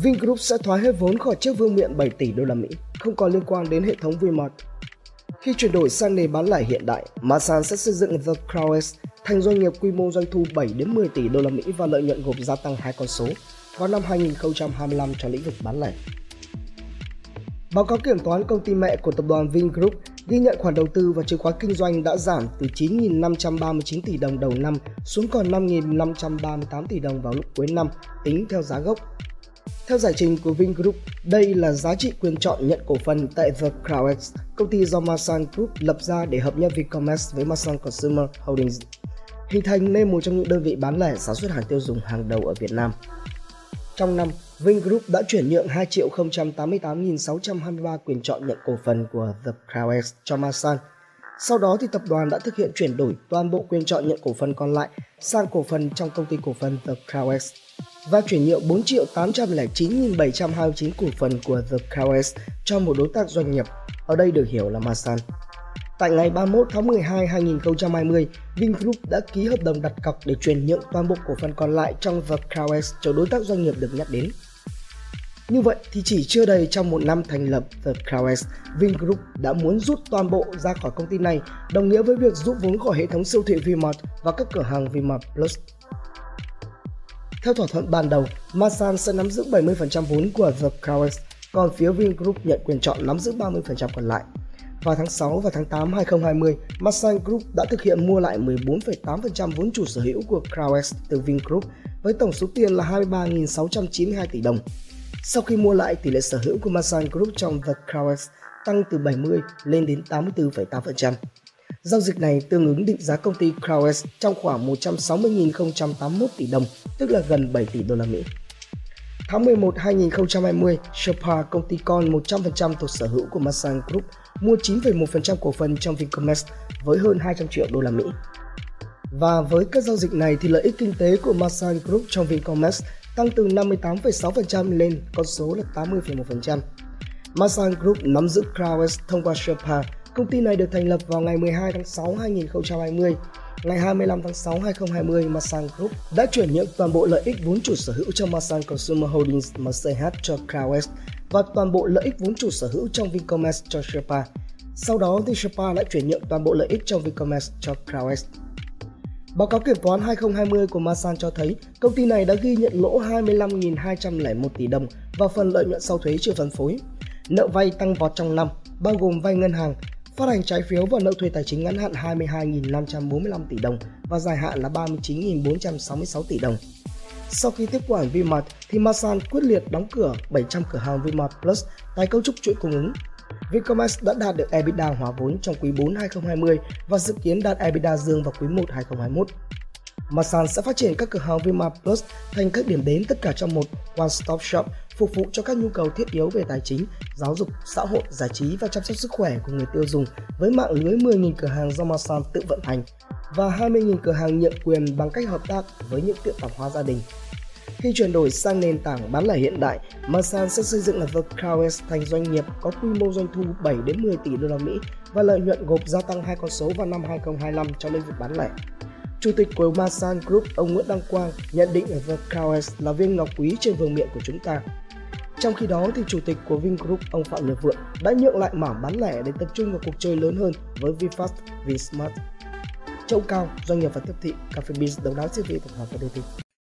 Vingroup sẽ thoái hết vốn khỏi chiếc vương miện 7 tỷ đô la Mỹ, không còn liên quan đến hệ thống Vmart. Khi chuyển đổi sang nền bán lẻ hiện đại, Masan sẽ xây dựng The Crowes thành doanh nghiệp quy mô doanh thu 7 đến 10 tỷ đô la Mỹ và lợi nhuận gộp gia tăng hai con số vào năm 2025 cho lĩnh vực bán lẻ. Báo cáo kiểm toán công ty mẹ của tập đoàn Vingroup ghi nhận khoản đầu tư và chứng khoán kinh doanh đã giảm từ 9.539 tỷ đồng đầu năm xuống còn 5.538 tỷ đồng vào lúc cuối năm tính theo giá gốc. Theo giải trình của Vingroup, đây là giá trị quyền chọn nhận cổ phần tại The CrowdX, công ty do Masan Group lập ra để hợp nhất Vincommerce với Masan Consumer Holdings, hình thành nên một trong những đơn vị bán lẻ sản xuất hàng tiêu dùng hàng đầu ở Việt Nam. Trong năm, Vingroup đã chuyển nhượng 2 triệu 088.623 quyền chọn nhận cổ phần của The CrowdX cho Masan. Sau đó thì tập đoàn đã thực hiện chuyển đổi toàn bộ quyền chọn nhận cổ phần còn lại sang cổ phần trong công ty cổ phần The CrowdX và chuyển nhượng 4 triệu 809.729 cổ phần của The Cowes cho một đối tác doanh nghiệp, ở đây được hiểu là Masan. Tại ngày 31 tháng 12 2020, Vingroup đã ký hợp đồng đặt cọc để chuyển nhượng toàn bộ cổ phần còn lại trong The Cowes cho đối tác doanh nghiệp được nhắc đến. Như vậy thì chỉ chưa đầy trong một năm thành lập The Crowes, Vingroup đã muốn rút toàn bộ ra khỏi công ty này, đồng nghĩa với việc rút vốn khỏi hệ thống siêu thị Vmart và các cửa hàng Vmart Plus. Theo thỏa thuận ban đầu, Masan sẽ nắm giữ 70% vốn của The Crowes, còn phía Vingroup nhận quyền chọn nắm giữ 30% còn lại. Vào tháng 6 và tháng 8 2020, Masan Group đã thực hiện mua lại 14,8% vốn chủ sở hữu của Crowes từ Vingroup với tổng số tiền là 23.692 tỷ đồng. Sau khi mua lại, tỷ lệ sở hữu của Masan Group trong The Crowes tăng từ 70 lên đến 84,8%. Giao dịch này tương ứng định giá công ty Crowes trong khoảng 160.081 tỷ đồng, tức là gần 7 tỷ đô la Mỹ. Tháng 11 2020, Sherpa, công ty con 100% thuộc sở hữu của Masan Group, mua 9,1% cổ phần trong Vincommerce với hơn 200 triệu đô la Mỹ. Và với các giao dịch này thì lợi ích kinh tế của Masan Group trong Vincommerce tăng từ 58,6% lên con số là 80,1%. Masan Group nắm giữ Crowes thông qua Sherpa. Công ty này được thành lập vào ngày 12 tháng 6 2020 Ngày 25 tháng 6 2020, Masan Group đã chuyển nhượng toàn bộ lợi ích vốn chủ sở hữu trong Masan Consumer Holdings MCH cho CrowdWest và toàn bộ lợi ích vốn chủ sở hữu trong Vincommerce cho Sherpa. Sau đó thì Sherpa lại chuyển nhượng toàn bộ lợi ích trong Vincommerce cho CrowdWest. Báo cáo kiểm toán 2020 của Masan cho thấy công ty này đã ghi nhận lỗ 25.201 tỷ đồng và phần lợi nhuận sau thuế chưa phân phối. Nợ vay tăng vọt trong năm, bao gồm vay ngân hàng, phát hành trái phiếu và nợ thuê tài chính ngắn hạn 22.545 tỷ đồng và dài hạn là 39.466 tỷ đồng. Sau khi tiếp quản Vmart thì Masan quyết liệt đóng cửa 700 cửa hàng Vmart Plus tái cấu trúc chuỗi cung ứng. Vincommerce đã đạt được EBITDA hóa vốn trong quý 4 2020 và dự kiến đạt EBITDA dương vào quý 1 2021. Masan sẽ phát triển các cửa hàng Vmart Plus thành các điểm đến tất cả trong một one-stop shop phục vụ cho các nhu cầu thiết yếu về tài chính, giáo dục, xã hội, giải trí và chăm sóc sức khỏe của người tiêu dùng với mạng lưới 10.000 cửa hàng do Masan tự vận hành và 20.000 cửa hàng nhận quyền bằng cách hợp tác với những tiệm tạp hóa gia đình. Khi chuyển đổi sang nền tảng bán lẻ hiện đại, Masan sẽ xây dựng là The Crowes thành doanh nghiệp có quy mô doanh thu 7 đến 10 tỷ đô la Mỹ và lợi nhuận gộp gia tăng hai con số vào năm 2025 trong lĩnh vực bán lẻ. Chủ tịch của Masan Group, ông Nguyễn Đăng Quang, nhận định The Crowes là viên ngọc quý trên vương miện của chúng ta. Trong khi đó, thì chủ tịch của Vingroup, ông Phạm Nhật Vượng, đã nhượng lại mảng bán lẻ để tập trung vào cuộc chơi lớn hơn với VinFast, VinSmart. Châu Cao, doanh nghiệp và tiếp thị, Cà phê Biz, đấu đáo siêu thị tổng hợp và đô thị.